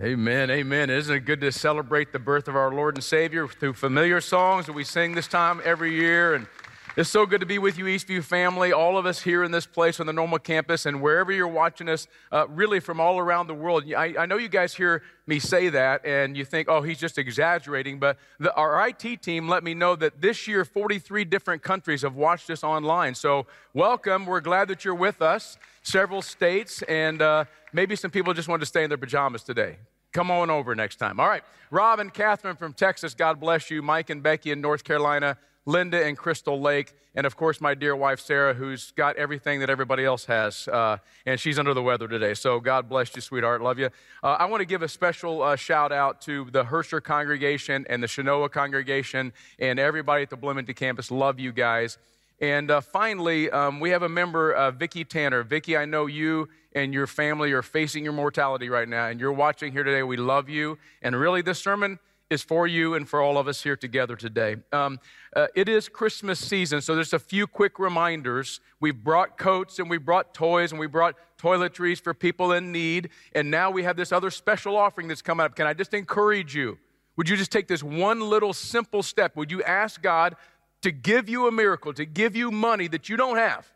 Amen, amen. Isn't it good to celebrate the birth of our Lord and Savior through familiar songs that we sing this time every year? And it's so good to be with you, Eastview family, all of us here in this place on the normal campus, and wherever you're watching us, uh, really from all around the world. I, I, know you guys hear me say that, and you think, oh, he's just exaggerating, but the, our IT team let me know that this year 43 different countries have watched us online. So, welcome. We're glad that you're with us. Several states, and uh, maybe some people just wanted to stay in their pajamas today. Come on over next time. All right. Rob and Catherine from Texas, God bless you. Mike and Becky in North Carolina. Linda and Crystal Lake, and of course, my dear wife, Sarah, who's got everything that everybody else has, uh, and she's under the weather today. So, God bless you, sweetheart. Love you. Uh, I want to give a special uh, shout out to the Herscher congregation and the Chenoa congregation and everybody at the Bloomington campus. Love you guys. And uh, finally, um, we have a member, uh, Vicki Tanner. Vicki, I know you and your family are facing your mortality right now, and you're watching here today. We love you. And really, this sermon is for you and for all of us here together today. Um, uh, it is Christmas season, so there's a few quick reminders. We've brought coats and we brought toys and we brought toiletries for people in need, and now we have this other special offering that's coming up. Can I just encourage you? Would you just take this one little simple step? Would you ask God to give you a miracle, to give you money that you don't have,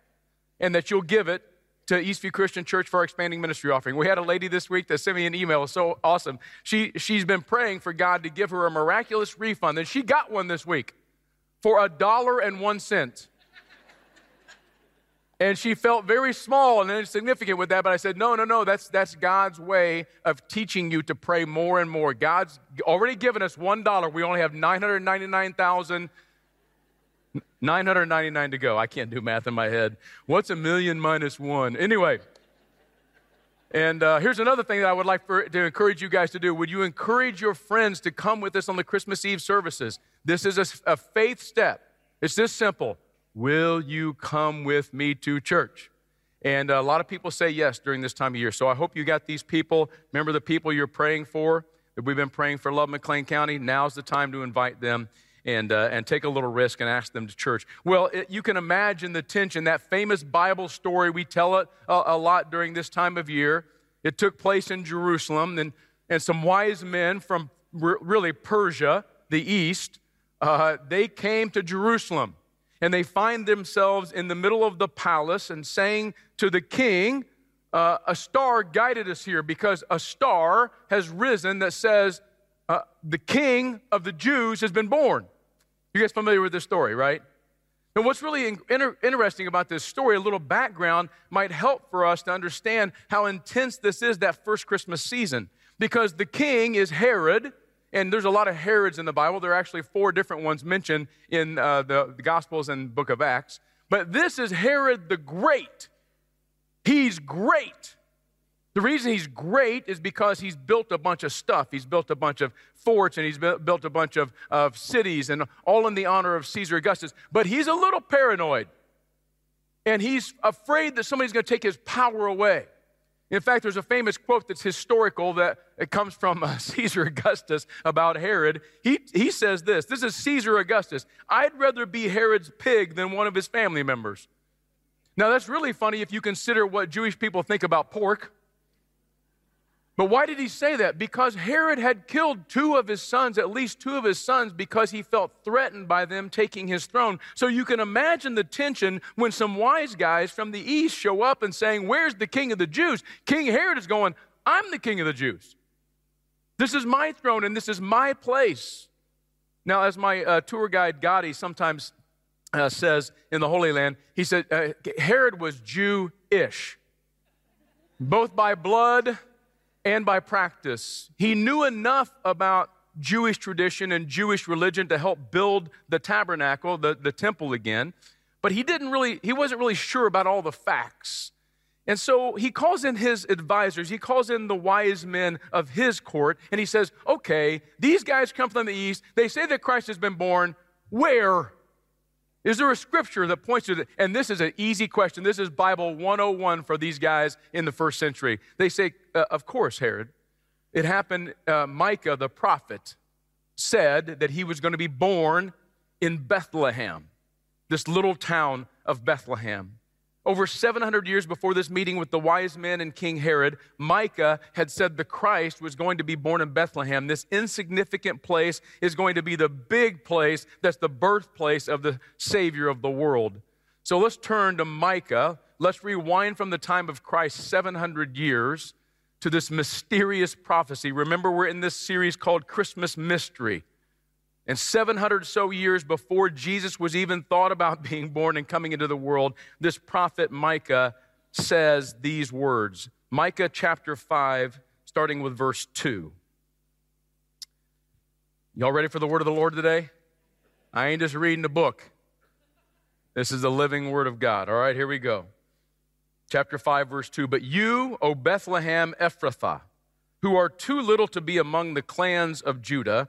and that you'll give it to Eastview Christian Church for our expanding ministry offering. We had a lady this week that sent me an email. So awesome. She, she's been praying for God to give her a miraculous refund, and she got one this week for a dollar and one cent. And she felt very small and insignificant with that, but I said, no, no, no, that's, that's God's way of teaching you to pray more and more. God's already given us $1. We only have 999,000 999 to go. I can't do math in my head. What's a million minus one? Anyway, and uh, here's another thing that I would like for, to encourage you guys to do. Would you encourage your friends to come with us on the Christmas Eve services? This is a, a faith step. It's this simple. Will you come with me to church? And a lot of people say yes during this time of year. So I hope you got these people. Remember the people you're praying for that we've been praying for Love McLean County? Now's the time to invite them and, uh, and take a little risk and ask them to church. Well, it, you can imagine the tension. That famous Bible story, we tell it a, a lot during this time of year. It took place in Jerusalem, and, and some wise men from really Persia, the east, uh, they came to Jerusalem. And they find themselves in the middle of the palace and saying to the king, uh, A star guided us here because a star has risen that says, uh, The king of the Jews has been born. You guys familiar with this story, right? And what's really inter- interesting about this story, a little background, might help for us to understand how intense this is that first Christmas season. Because the king is Herod, and there's a lot of Herods in the Bible. There are actually four different ones mentioned in uh, the, the Gospels and book of Acts. But this is Herod the Great. He's great. The reason he's great is because he's built a bunch of stuff. He's built a bunch of forts and he's built a bunch of, of cities and all in the honor of Caesar Augustus. But he's a little paranoid. And he's afraid that somebody's going to take his power away. In fact, there's a famous quote that's historical that it comes from uh, Caesar Augustus about Herod. He, he says this This is Caesar Augustus. I'd rather be Herod's pig than one of his family members. Now, that's really funny if you consider what Jewish people think about pork. But why did he say that? Because Herod had killed two of his sons, at least two of his sons, because he felt threatened by them taking his throne. So you can imagine the tension when some wise guys from the east show up and saying, Where's the king of the Jews? King Herod is going, I'm the king of the Jews. This is my throne and this is my place. Now, as my uh, tour guide Gotti sometimes uh, says in the Holy Land, he said, uh, Herod was Jew ish, both by blood and by practice. He knew enough about Jewish tradition and Jewish religion to help build the tabernacle, the, the temple again, but he didn't really, he wasn't really sure about all the facts. And so he calls in his advisors, he calls in the wise men of his court, and he says, Okay, these guys come from the east. They say that Christ has been born. Where? Is there a scripture that points to it? And this is an easy question. This is Bible 101 for these guys in the first century. They say, uh, Of course, Herod. It happened, uh, Micah the prophet said that he was going to be born in Bethlehem, this little town of Bethlehem. Over 700 years before this meeting with the wise men and King Herod, Micah had said the Christ was going to be born in Bethlehem. This insignificant place is going to be the big place that's the birthplace of the Savior of the world. So let's turn to Micah. Let's rewind from the time of Christ 700 years to this mysterious prophecy. Remember, we're in this series called Christmas Mystery. And 700 so years before Jesus was even thought about being born and coming into the world, this prophet Micah says these words Micah chapter 5, starting with verse 2. Y'all ready for the word of the Lord today? I ain't just reading a book. This is the living word of God. All right, here we go. Chapter 5, verse 2. But you, O Bethlehem Ephrathah, who are too little to be among the clans of Judah,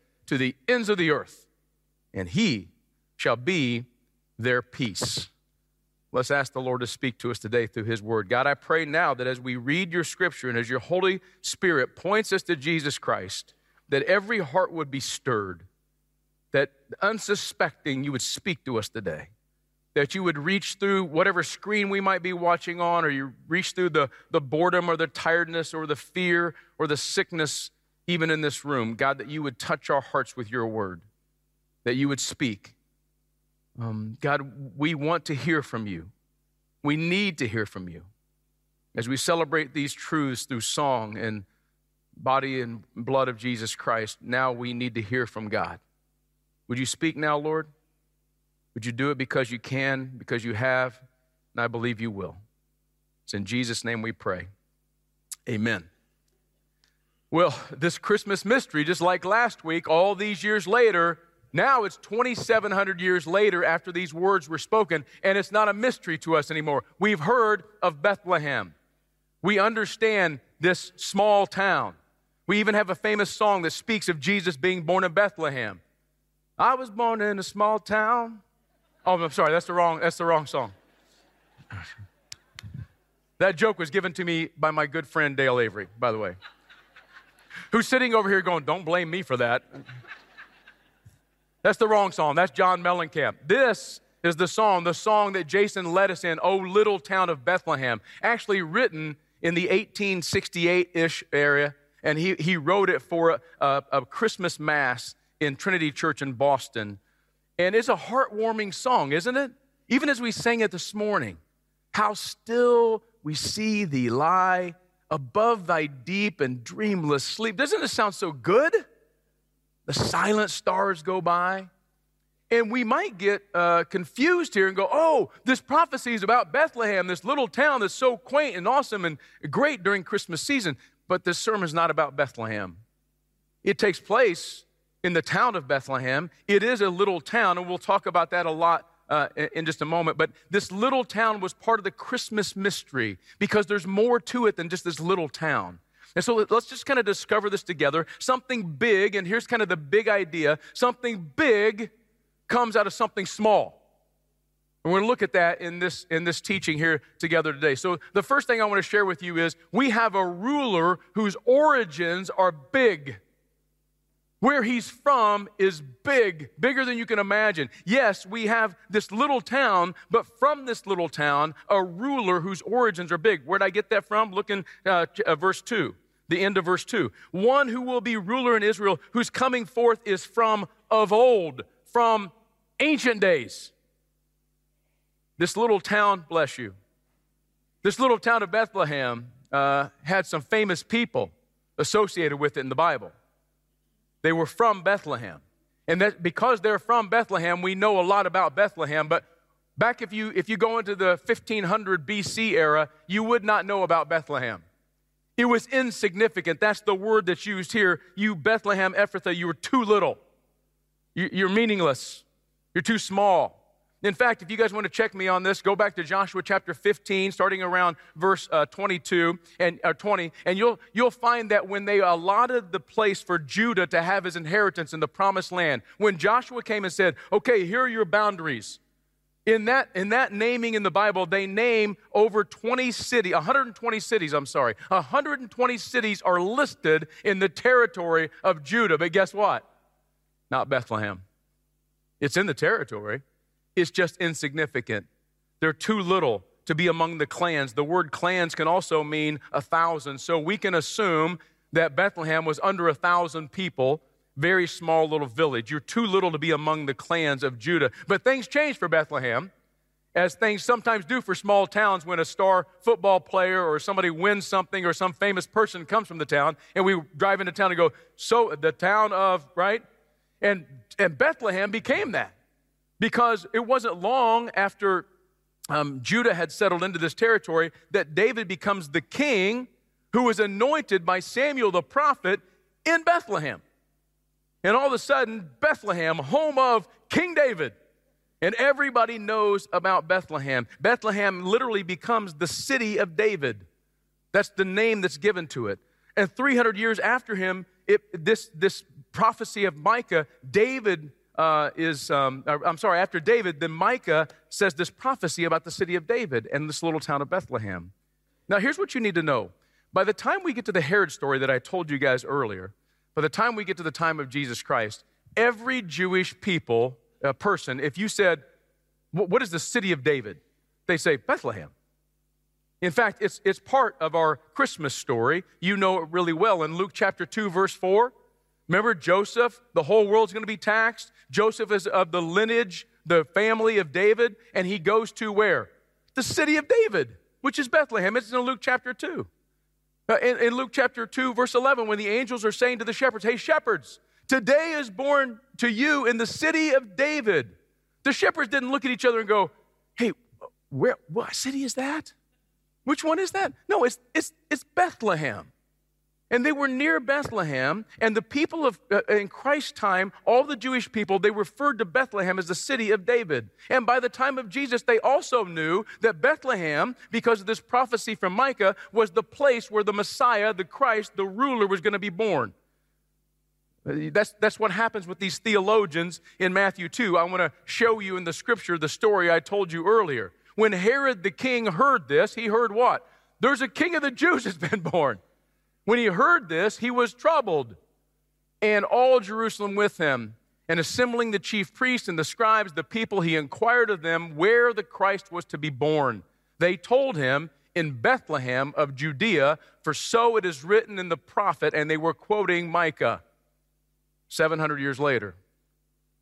to the ends of the earth, and he shall be their peace. Let's ask the Lord to speak to us today through his word. God, I pray now that as we read your scripture and as your Holy Spirit points us to Jesus Christ, that every heart would be stirred, that unsuspecting you would speak to us today that you would reach through whatever screen we might be watching on, or you reach through the, the boredom or the tiredness or the fear or the sickness even in this room, God, that you would touch our hearts with your word, that you would speak. Um, God, we want to hear from you. We need to hear from you. As we celebrate these truths through song and body and blood of Jesus Christ, now we need to hear from God. Would you speak now, Lord? Would you do it because you can, because you have? And I believe you will. It's in Jesus' name we pray. Amen. Well, this Christmas mystery, just like last week, all these years later, now it's 2,700 years later after these words were spoken, and it's not a mystery to us anymore. We've heard of Bethlehem. We understand this small town. We even have a famous song that speaks of Jesus being born in Bethlehem. I was born in a small town. Oh, I'm sorry, that's the wrong, that's the wrong song. That joke was given to me by my good friend Dale Avery, by the way who's sitting over here going, Don't blame me for that. That's the wrong song. That's John Mellencamp. This is the song, the song that Jason led us in, Oh Little Town of Bethlehem, actually written in the 1868 ish area. And he, he wrote it for a, a, Christmas Mass in Trinity Church in Boston. And it's a heartwarming song, isn't it? Even as we sang it this morning, how still we see thee lie above thy deep and dreamless sleep. Doesn't it sound so good? The silent stars go by. And we might get uh, confused here and go, oh, this prophecy is about Bethlehem, this little town that's so quaint and awesome and great during Christmas season. But this sermon is not about Bethlehem. It takes place in the town of Bethlehem. It is a little town, and we'll talk about that a lot uh, in just a moment. But this little town was part of the Christmas mystery because there's more to it than just this little town. And so let's just kind of discover this together. Something big, and here's kind of the big idea something big comes out of something small. And we're going to look at that in this, in this teaching here together today. So, the first thing I want to share with you is we have a ruler whose origins are big. Where he's from is big, bigger than you can imagine. Yes, we have this little town, but from this little town, a ruler whose origins are big. Where'd I get that from? Look in uh, uh, verse 2, the end of verse 2. One who will be ruler in Israel, whose coming forth is from of old, from ancient days. This little town, bless you, this little town of Bethlehem uh, had some famous people associated with it in the Bible. They were from Bethlehem. And that because they're from Bethlehem, we know a lot about Bethlehem, but back if you if you go into the 1500 BC era, you would not know about Bethlehem. It was insignificant. That's the word that's used here. You Bethlehem Ephrathah, you were too little. You're meaningless. You're too small. In fact, if you guys want to check me on this, go back to Joshua chapter 15, starting around verse uh, 22 and uh, 20, and you'll you'll find that when they allotted the place for Judah to have his inheritance in the promised land, when Joshua came and said, "Okay, here are your boundaries," in that in that naming in the Bible, they name over 20 cities, 120 cities. I'm sorry, 120 cities are listed in the territory of Judah. But guess what? Not Bethlehem. It's in the territory is just insignificant. They're too little to be among the clans. The word clans can also mean a thousand. So we can assume that Bethlehem was under a thousand people, very small little village. You're too little to be among the clans of Judah. But things changed for Bethlehem, as things sometimes do for small towns when a star football player or somebody wins something or some famous person comes from the town, and we drive into town and go, So the town of, right? And, and Bethlehem became that because it wasn't long after um, Judah had settled into this territory that David becomes the king who was anointed by Samuel the prophet in Bethlehem. And all of a sudden, Bethlehem, home of King David, and everybody knows about Bethlehem. Bethlehem literally becomes the city of David. That's the name that's given to it. And 300 years after him, it, this, this prophecy of Micah, David uh, is, um, uh, I'm sorry, after David, then Micah says this prophecy about the city of David and this little town of Bethlehem. Now, here's what you need to know. By the time we get to the Herod story that I told you guys earlier, by the time we get to the time of Jesus Christ, every Jewish people, uh, person, if you said, What is the city of David? They say, Bethlehem. In fact, it's, it's part of our Christmas story. You know it really well. In Luke chapter 2, verse 4, Remember Joseph? The whole world's going to be taxed. Joseph is of the lineage, the family of David, and he goes to where? The city of David, which is Bethlehem. It's in Luke chapter 2. Uh, in, in Luke chapter 2, verse 11, when the angels are saying to the shepherds, Hey, shepherds, today is born to you in the city of David. The shepherds didn't look at each other and go, Hey, where, what city is that? Which one is that? No, it's, it's, it's Bethlehem. And they were near Bethlehem, and the people of, uh, in Christ's time, all the Jewish people, they referred to Bethlehem as the city of David. And by the time of Jesus, they also knew that Bethlehem, because of this prophecy from Micah, was the place where the Messiah, the Christ, the ruler, was going to be born. That's, that's what happens with these theologians in Matthew 2. I want to show you in the scripture the story I told you earlier. When Herod the king heard this, he heard what? There's a king of the Jews that's been born. When he heard this, he was troubled, and all Jerusalem with him. And assembling the chief priests and the scribes, the people, he inquired of them where the Christ was to be born. They told him, In Bethlehem of Judea, for so it is written in the prophet, and they were quoting Micah 700 years later.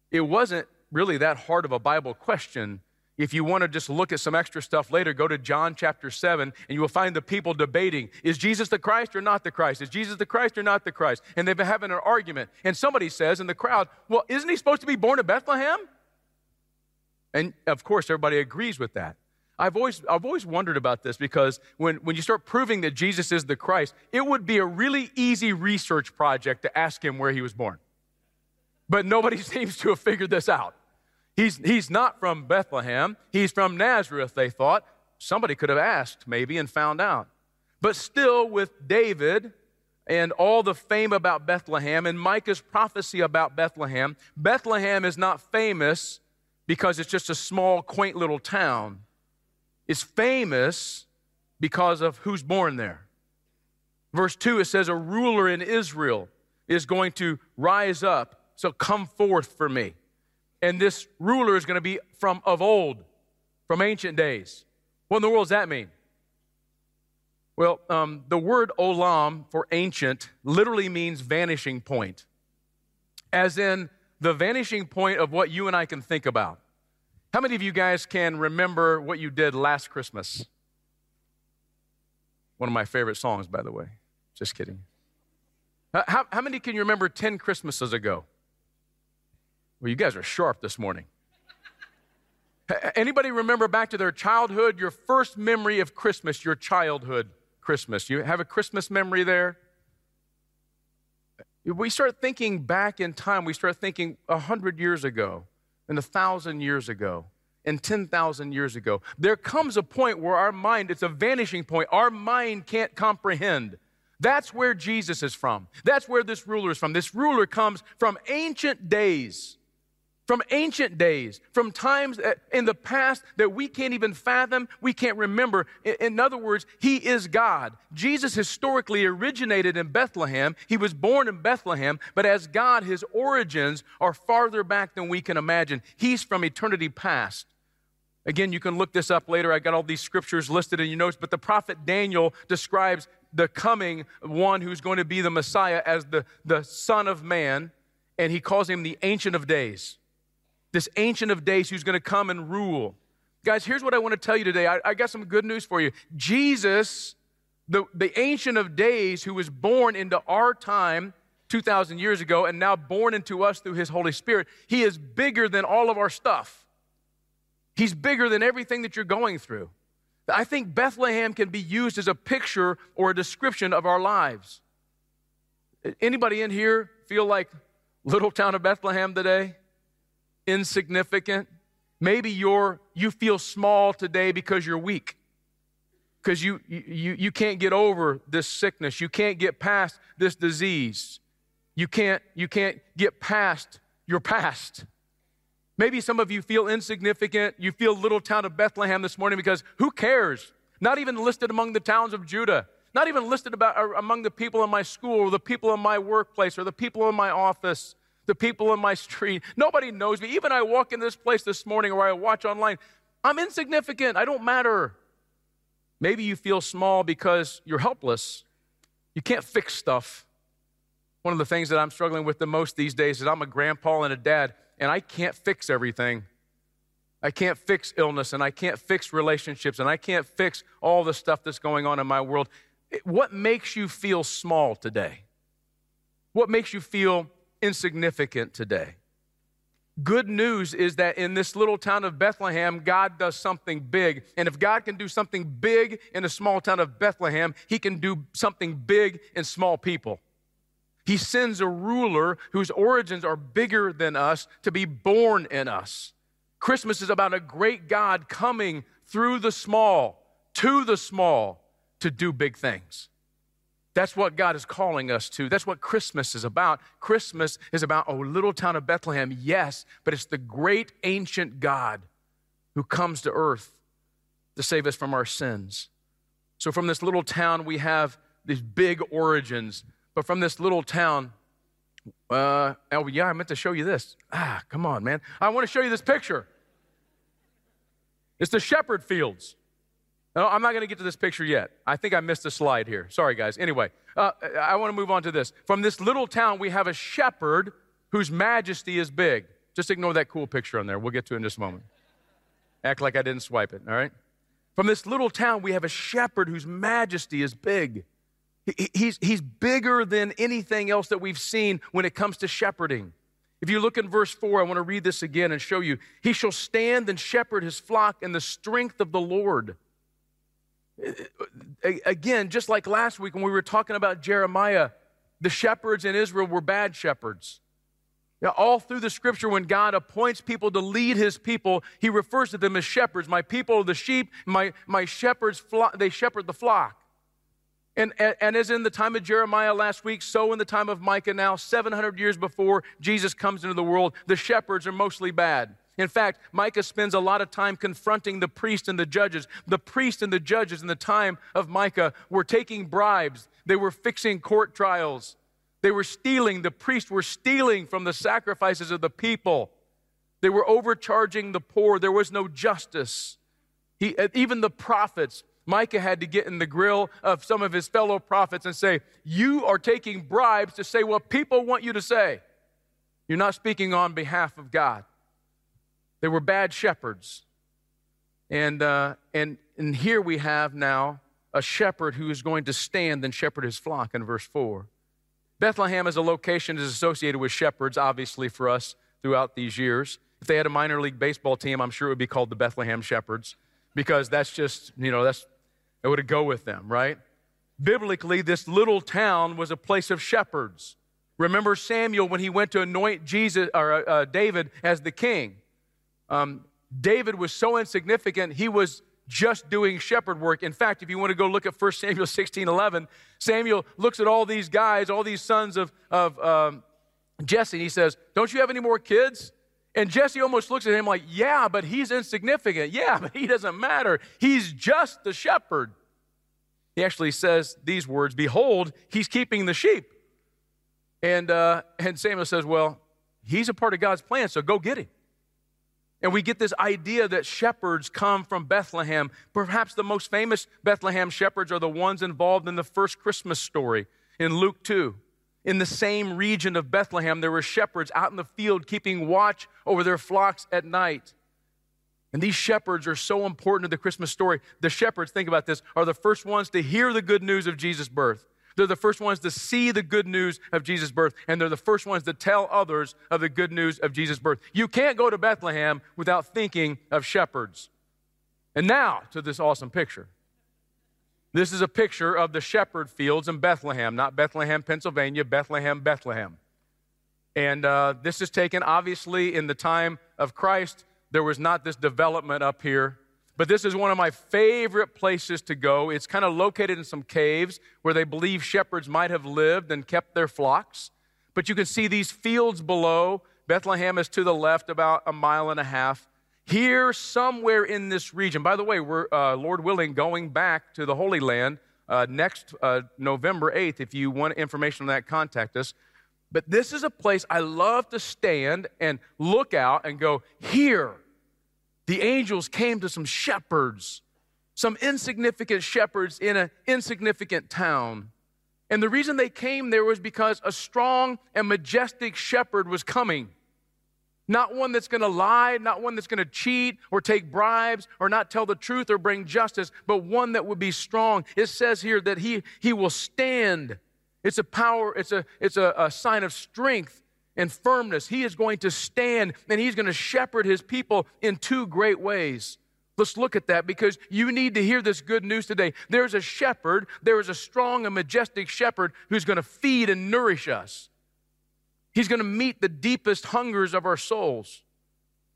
It wasn't really that hard of a Bible question if you want to just look at some extra stuff later, go to John chapter 7 and you will find the people debating is Jesus the Christ or not the Christ? Is Jesus the Christ or not the Christ? And they've been having an argument. And somebody says in the crowd, well, isn't he supposed to be born in Bethlehem? And of course, everybody agrees with that. I've always, I've always wondered about this because when, when you start proving that Jesus is the Christ, it would be a really easy research project to ask him where he was born. But nobody seems to have figured this out. He's, he's not from Bethlehem, he's from Nazareth, they thought. Somebody could have asked, maybe, and found out. But still, with David and all the fame about Bethlehem and Micah's prophecy about Bethlehem, Bethlehem is not famous because it's just a small, quaint little town. It's famous because of who's born there. Verse 2, it says, A ruler in Israel is going to rise up, so come forth for me and this ruler is going to be from of old, from ancient days. What in the world does that mean? Well, um, the word olam for ancient literally means vanishing point, as in the vanishing point of what you and I can think about. How many of you guys can remember what you did last Christmas? One of my favorite songs, by the way. Just kidding. How, how many can you remember 10 Christmases ago? Well, you guys are sharp this morning. Anybody remember back to their childhood, your first memory of Christmas, your childhood Christmas? You have a Christmas memory there? We start thinking back in time, we start thinking a hundred years ago and a thousand years ago. and 10,000 years ago. There comes a point where our mind, it's a vanishing point, our mind can't comprehend. That's where Jesus is from. That's where this ruler is from. This ruler comes from ancient days from ancient days, from times uh, in the past that we can't even fathom, we can't remember. In other words, He is God. Jesus historically originated in Bethlehem. He was born in Bethlehem, but as God, His origins are farther back than we can imagine. He's from eternity past. Again, you can look this up later. I got all these scriptures listed in your notes, but the prophet Daniel describes the coming one who's going to be the Messiah as the, the Son of Man, and he calls him the Ancient of Days this ancient of days who's going to come and rule. Guys, here's what I want to tell you today. I, I, got some good news for you. Jesus, the, the ancient of days who was born into our time 2,000 years ago and now born into us through his Holy Spirit, he is bigger than all of our stuff. He's bigger than everything that you're going through. I think Bethlehem can be used as a picture or a description of our lives. Anybody in here feel like little town of Bethlehem today? Insignificant. Maybe you're, you feel small today because you're weak, because you, you, you can't get over this sickness. You can't get past this disease. You can't, you can't get past your past. Maybe some of you feel insignificant. You feel little town of Bethlehem this morning because who cares? Not even listed among the towns of Judah. Not even listed about, uh, among the people in my school or the people in my workplace or the people in my office the people in my street. Nobody knows me. Even I walk in this place this morning or I watch online, I'm insignificant. I don't matter. Maybe you feel small because you're helpless. You can't fix stuff. One of the things that I'm struggling with the most these days is I'm a grandpa and a dad, and I can't fix everything. I can't fix illness, and I can't fix relationships, and I can't fix all the stuff that's going on in my world. What makes you feel small today? What makes you feel insignificant today. Good news is that in this little town of Bethlehem, God does something big. And if God can do something big in a small town of Bethlehem, He can do something big in small people. He sends a ruler whose origins are bigger than us to be born in us. Christmas is about a great God coming through the small, to the small, to do big things. That's what God is calling us to. That's what Christmas is about. Christmas is about a little town of Bethlehem, yes, but it's the great ancient God who comes to earth to save us from our sins. So, from this little town, we have these big origins. But from this little town, uh, oh, yeah, I meant to show you this. Ah, come on, man. I want to show you this picture. It's the shepherd fields. No, I'm not going to get to this picture yet. I think I missed a slide here. Sorry, guys. Anyway, uh, I want to move on to this. From this little town, we have a shepherd whose majesty is big. Just ignore that cool picture on there. We'll get to it in just a moment. Act like I didn't swipe it, all right? From this little town, we have a shepherd whose majesty is big. He, he's, he's bigger than anything else that we've seen when it comes to shepherding. If you look in verse 4, I want to read this again and show you. He shall stand and shepherd his flock in the strength of the Lord. Again, just like last week when we were talking about Jeremiah, the shepherds in Israel were bad shepherds. Now, all through the scripture, when God appoints people to lead his people, he refers to them as shepherds. My people are the sheep, my, my shepherds, they shepherd the flock. And, and, and, as in the time of Jeremiah last week, so in the time of Micah now, 700 years before Jesus comes into the world, the shepherds are mostly bad. In fact, Micah spends a lot of time confronting the priests and the judges. The priests and the judges in the time of Micah were taking bribes, they were fixing court trials, they were stealing. The priests were stealing from the sacrifices of the people. They were overcharging the poor. There was no justice. He, even the prophets, Micah had to get in the grill of some of his fellow prophets and say, You are taking bribes to say what people want you to say. You're not speaking on behalf of God. They were bad shepherds. And, uh, and, and here we have now a shepherd who is going to stand and shepherd his flock in verse 4. Bethlehem as a location is associated with shepherds, obviously, for us throughout these years. If they had a minor league baseball team, I'm sure it would be called the Bethlehem Shepherds because that's just, you know, that's, it would go with them, right? Biblically, this little town was a place of shepherds. Remember Samuel when he went to anoint Jesus or uh, David as the king. Um, David was so insignificant, he was just doing shepherd work. In fact, if you want to go look at 1 Samuel 16 11, Samuel looks at all these guys, all these sons of, of um, Jesse, and he says, Don't you have any more kids? And Jesse almost looks at him like, Yeah, but he's insignificant. Yeah, but he doesn't matter. He's just the shepherd. He actually says these words Behold, he's keeping the sheep. And, uh, and Samuel says, Well, he's a part of God's plan, so go get him. And we get this idea that shepherds come from Bethlehem. Perhaps the most famous Bethlehem shepherds are the ones involved in the first Christmas story in Luke 2. In the same region of Bethlehem, there were shepherds out in the field keeping watch over their flocks at night. And these shepherds are so important to the Christmas story. The shepherds, think about this, are the first ones to hear the good news of Jesus' birth. They're the first ones to see the good news of Jesus' birth, and they're the first ones to tell others of the good news of Jesus' birth. You can't go to Bethlehem without thinking of shepherds. And now to this awesome picture. This is a picture of the shepherd fields in Bethlehem, not Bethlehem, Pennsylvania, Bethlehem, Bethlehem. And uh, this is taken obviously in the time of Christ. There was not this development up here but this is one of my favorite places to go. It's kind of located in some caves where they believe shepherds might have lived and kept their flocks. But you can see these fields below. Bethlehem is to the left, about a mile and a half. Here, somewhere in this region, by the way, we're, uh, Lord willing, going back to the Holy Land uh, next uh, November 8th. If you want information on that, contact us. But this is a place I love to stand and look out and go, here the angels came to some shepherds, some insignificant shepherds in an insignificant town. And the reason they came there was because a strong and majestic shepherd was coming. Not one that's going to lie, not one that's going to cheat or take bribes or not tell the truth or bring justice, but one that would be strong. It says here that he, he will stand. It's a power, it's a, it's a, a sign of strength and firmness. He is going to stand and he's going to shepherd his people in two great ways. Let's look at that because you need to hear this good news today. There's a shepherd, there is a strong and majestic shepherd who's going to feed and nourish us. He's going to meet the deepest hungers of our souls.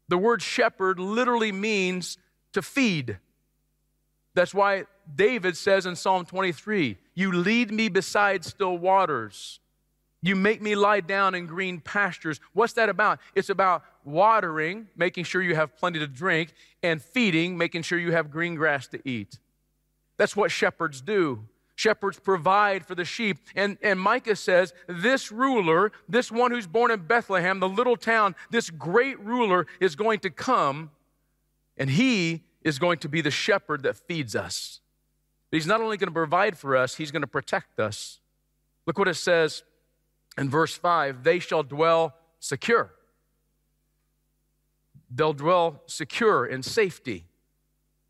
The word shepherd literally means to feed. That's why David says in Psalm 23, You lead me beside still waters. You make me lie down in green pastures. What's that about? It's about watering, making sure you have plenty to drink, and feeding, making sure you have green grass to eat. That's what shepherds do. Shepherds provide for the sheep. And, and Micah says, This ruler, this one who's born in Bethlehem, the little town, this great ruler is going to come, and he is going to be the shepherd that feeds us. But he's not only going to provide for us, he's going to protect us. Look what it says in verse 5 they shall dwell secure. They'll dwell secure in safety.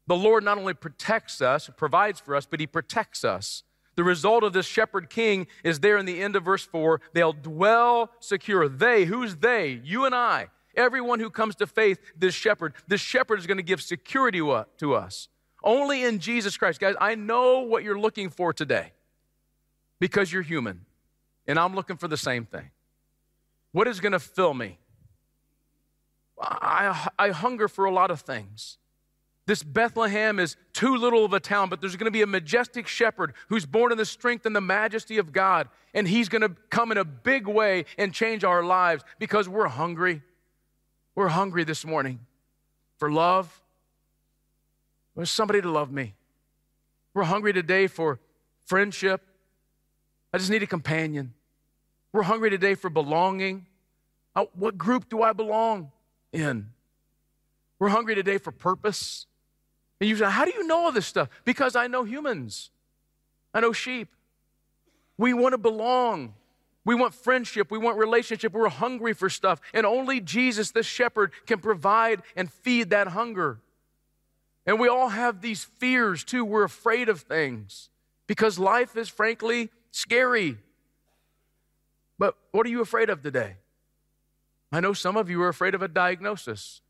The Lord not only protects us, provides for us, but He protects us. The result of this shepherd king is there in the end of verse 4. They'll dwell secure. They, who's they? You and I. Everyone who comes to faith, this shepherd, this shepherd is going to give security to us. Only in Jesus Christ. Guys, I know what you're looking for today because you're human. And I'm looking for the same thing. What is going to fill me? I, I hunger for a lot of things. This Bethlehem is too little of a town, but there's going to be a majestic shepherd who's born in the strength and the majesty of God. And he's going to come in a big way and change our lives because we're hungry. We're hungry this morning for love. There's somebody to love me. We're hungry today for friendship. I just need a companion. We're hungry today for belonging. Uh, what group do I belong in? We're hungry today for purpose. And you say, How do you know all this stuff? Because I know humans, I know sheep. We want to belong. We want friendship. We want relationship. We're hungry for stuff. And only Jesus, the shepherd, can provide and feed that hunger. And we all have these fears too. We're afraid of things because life is frankly scary. But what are you afraid of today? I know some of you are afraid of a diagnosis.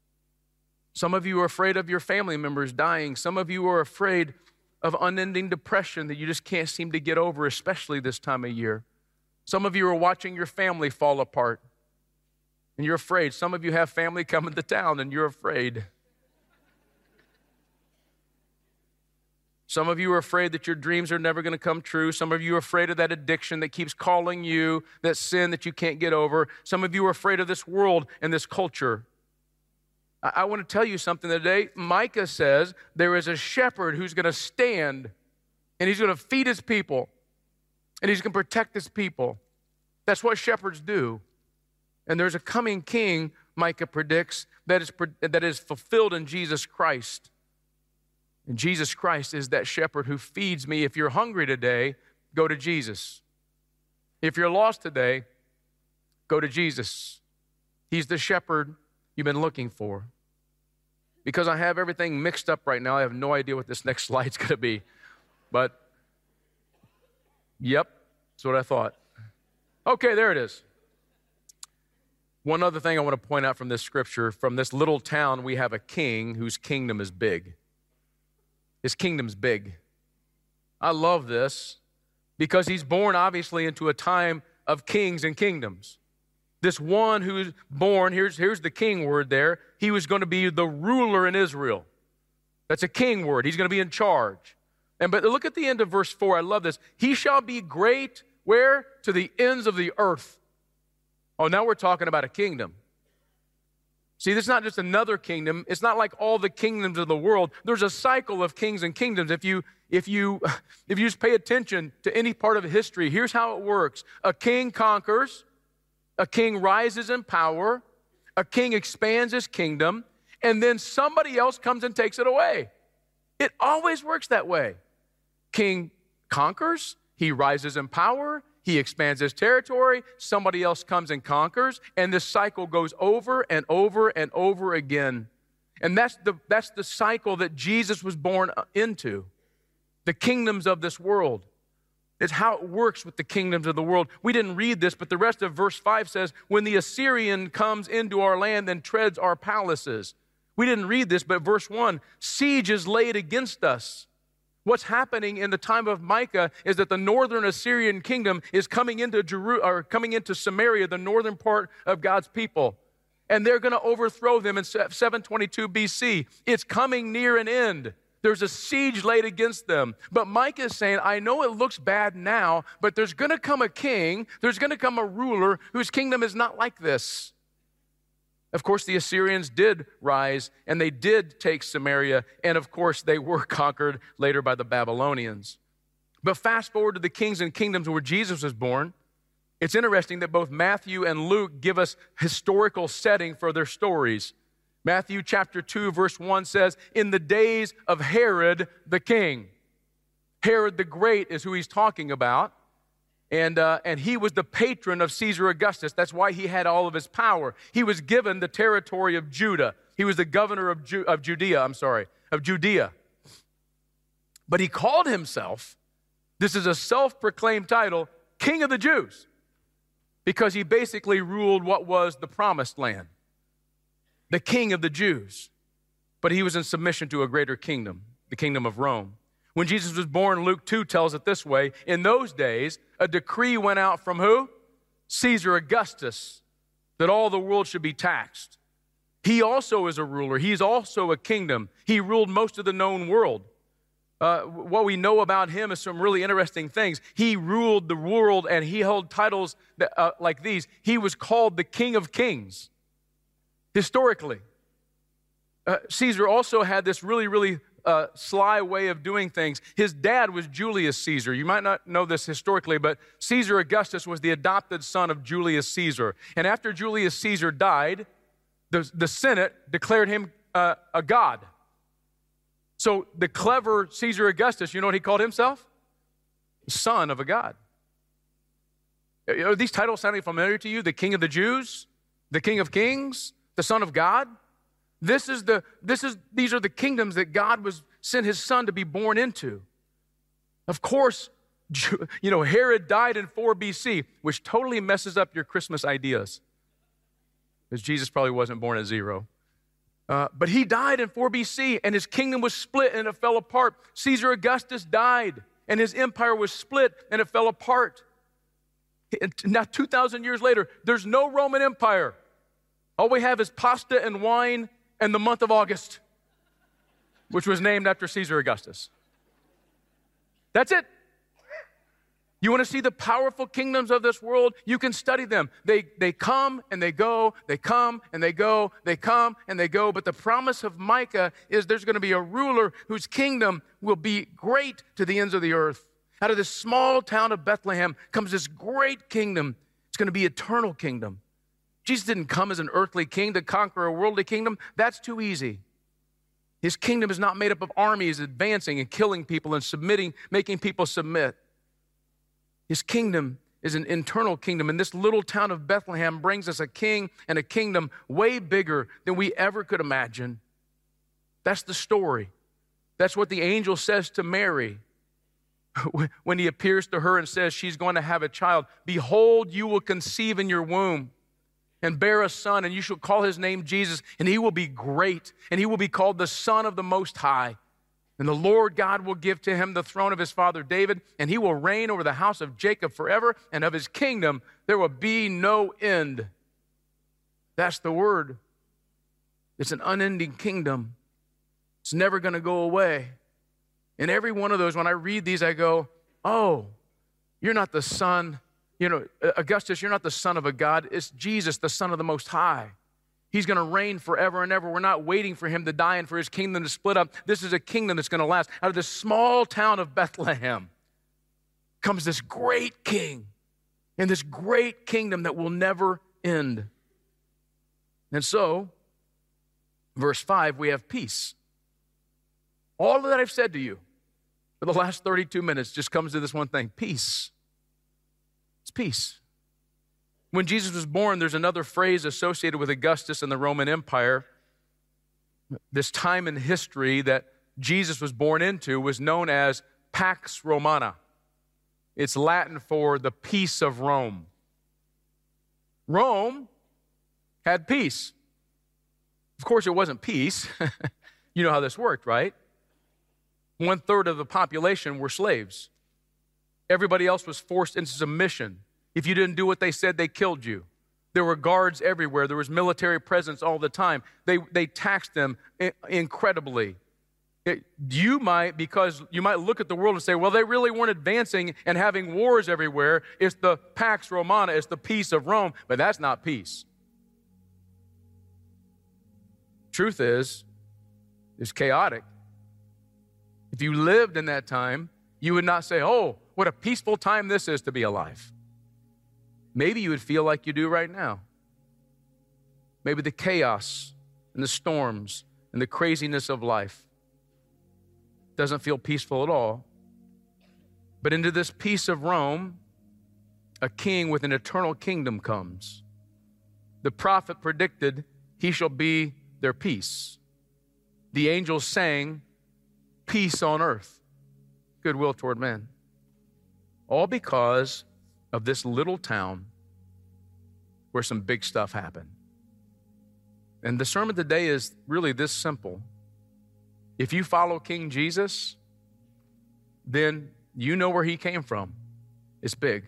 Some of you are afraid of your family members dying. Some of you are afraid of unending depression that you just can't seem to get over, especially this time of year. Some of you are watching your family fall apart and you're afraid. Some of you have family coming to town and you're afraid. Some of you are afraid that your dreams are never going to come true. Some of you are afraid of that addiction that keeps calling you, that sin that you can't get over. Some of you are afraid of this world and this culture. I, I want to tell you something today. Micah says there is a shepherd who's going to stand and he's going to feed his people and he's going to protect his people. That's what shepherds do. And there's a coming king, Micah predicts, that is, that is fulfilled in Jesus Christ. And Jesus Christ is that shepherd who feeds me. If you're hungry today, go to Jesus. If you're lost today, go to Jesus. He's the shepherd you've been looking for. Because I have everything mixed up right now, I have no idea what this next slide's going to be. But, yep, that's what I thought. Okay, there it is. One other thing I want to point out from this scripture from this little town, we have a king whose kingdom is big. His kingdom's big. I love this because he's born obviously into a time of kings and kingdoms. This one who's born, here's, here's the king word there, he was going to be the ruler in Israel. That's a king word. He's going to be in charge. And but look at the end of verse 4. I love this. He shall be great where? To the ends of the earth. Oh, now we're talking about a kingdom. See, this is not just another kingdom. It's not like all the kingdoms of the world. There's a cycle of kings and kingdoms. If you if you if you just pay attention to any part of history, here's how it works. A king conquers, a king rises in power, a king expands his kingdom, and then somebody else comes and takes it away. It always works that way. King conquers, he rises in power, he expands his territory, somebody else comes and conquers, and this cycle goes over and over and over again. And that's the, that's the cycle that Jesus was born uh, into the kingdoms of this world. It's how it works with the kingdoms of the world. We didn't read this, but the rest of verse 5 says, When the Assyrian comes into our land and treads our palaces. We didn't read this, but verse 1 siege is laid against us. What's happening in the time of Micah is that the northern Assyrian kingdom is coming into Jeru- or coming into Samaria, the northern part of God's people. And they're going to overthrow them in 722 BC. It's coming near an end. There's a siege laid against them. But Micah is saying, I know it looks bad now, but there's going to come a king, there's going to come a ruler whose kingdom is not like this. Of course, the Assyrians did rise and they did take Samaria, and of course, they were conquered later by the Babylonians. But fast forward to the kings and kingdoms where Jesus was born. It's interesting that both Matthew and Luke give us historical setting for their stories. Matthew chapter 2, verse 1 says, In the days of Herod the king. Herod the Great is who he's talking about. And, uh, and he was the patron of Caesar Augustus. That's why he had all of his power. He was given the territory of Judah. He was the governor of, Ju- of Judea, I'm sorry, of Judea. But he called himself, this is a self proclaimed title, King of the Jews, because he basically ruled what was the promised land, the King of the Jews. But he was in submission to a greater kingdom, the kingdom of Rome. When Jesus was born, Luke 2 tells it this way In those days, a decree went out from who? Caesar Augustus, that all the world should be taxed. He also is a ruler, he's also a kingdom. He ruled most of the known world. Uh, what we know about him is some really interesting things. He ruled the world and he held titles that, uh, like these. He was called the King of Kings, historically. Uh, Caesar also had this really, really uh, sly way of doing things. His dad was Julius Caesar. You might not know this historically, but Caesar Augustus was the adopted son of Julius Caesar. And after Julius Caesar died, the, the Senate declared him uh, a god. So the clever Caesar Augustus, you know what he called himself? Son of a god. Are these titles sounding familiar to you? The King of the Jews, the King of Kings, the Son of God? This is the, this is, these are the kingdoms that God was sent his son to be born into. Of course, you know, Herod died in 4 BC, which totally messes up your Christmas ideas. Because Jesus probably wasn't born at zero. Uh, but he died in 4 BC, and his kingdom was split and it fell apart. Caesar Augustus died, and his empire was split and it fell apart. Now, 2,000 years later, there's no Roman Empire. All we have is pasta and wine and the month of August, which was named after Caesar Augustus. That's it. You want to see the powerful kingdoms of this world? You can study them. They, they come and they go, they come and they go, they come and they go. But the promise of Micah is there's going to be a ruler whose kingdom will be great to the ends of the earth. Out of this small town of Bethlehem comes this great kingdom. It's going to be eternal kingdom. Jesus didn't come as an earthly king to conquer a worldly kingdom. That's too easy. His kingdom is not made up of armies advancing and killing people and submitting, making people submit. His kingdom is an internal kingdom. And this little town of Bethlehem brings us a king and a kingdom way bigger than we ever could imagine. That's the story. That's what the angel says to Mary when he appears to her and says she's going to have a child. Behold, you will conceive in your womb and bear a son, and you shall call his name Jesus, and he will be great, and he will be called the Son of the Most High. And the Lord God will give to him the throne of his father David, and he will reign over the house of Jacob forever, and of his kingdom there will be no end. That's the word. It's an unending kingdom, it's never going to go away. And every one of those, when I read these, I go, oh, you're not the son, you know, Augustus, you're not the son of a God. It's Jesus, the son of the Most High. He's going to reign forever and ever. We're not waiting for him to die and for his kingdom to split up. This is a kingdom that's going to last. Out of this small town of Bethlehem comes this great king and this great kingdom that will never end. And so, verse 5, we have peace. All that I've said to you for the last 32 minutes just comes to this one thing peace. It's peace. When Jesus was born, there's another phrase associated with Augustus and the Roman Empire. This time in history that Jesus was born into was known as Pax Romana. It's Latin for the peace of Rome. Rome had peace. Of course, it wasn't peace. you know how this worked, right? One third of the population were slaves. Everybody else was forced into submission. If you didn't do what they said, they killed you. There were guards everywhere. There was military presence all the time. They, they taxed them incredibly. It, you might, because you might look at the world and say, well, they really weren't advancing and having wars everywhere. It's the Pax Romana, it's the peace of Rome, but that's not peace. Truth is, it's chaotic. If you lived in that time, you would not say, oh, what a peaceful time this is to be alive. Maybe you would feel like you do right now. Maybe the chaos and the storms and the craziness of life doesn't feel peaceful at all. But into this peace of Rome, a king with an eternal kingdom comes. The prophet predicted, He shall be their peace. The angels sang, Peace on earth, goodwill toward men. All because of this little town where some big stuff happened. And the sermon today is really this simple. If you follow King Jesus, then you know where he came from. It's big,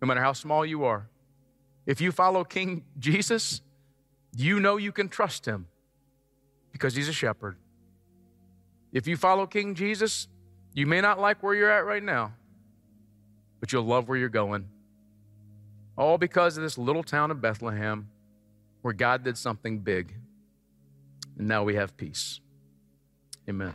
no matter how small you are. If you follow King Jesus, you know you can trust him because he's a shepherd. If you follow King Jesus, you may not like where you're at right now, but you'll love where you're going. All because of this little town of Bethlehem where God did something big. And now we have peace. Amen.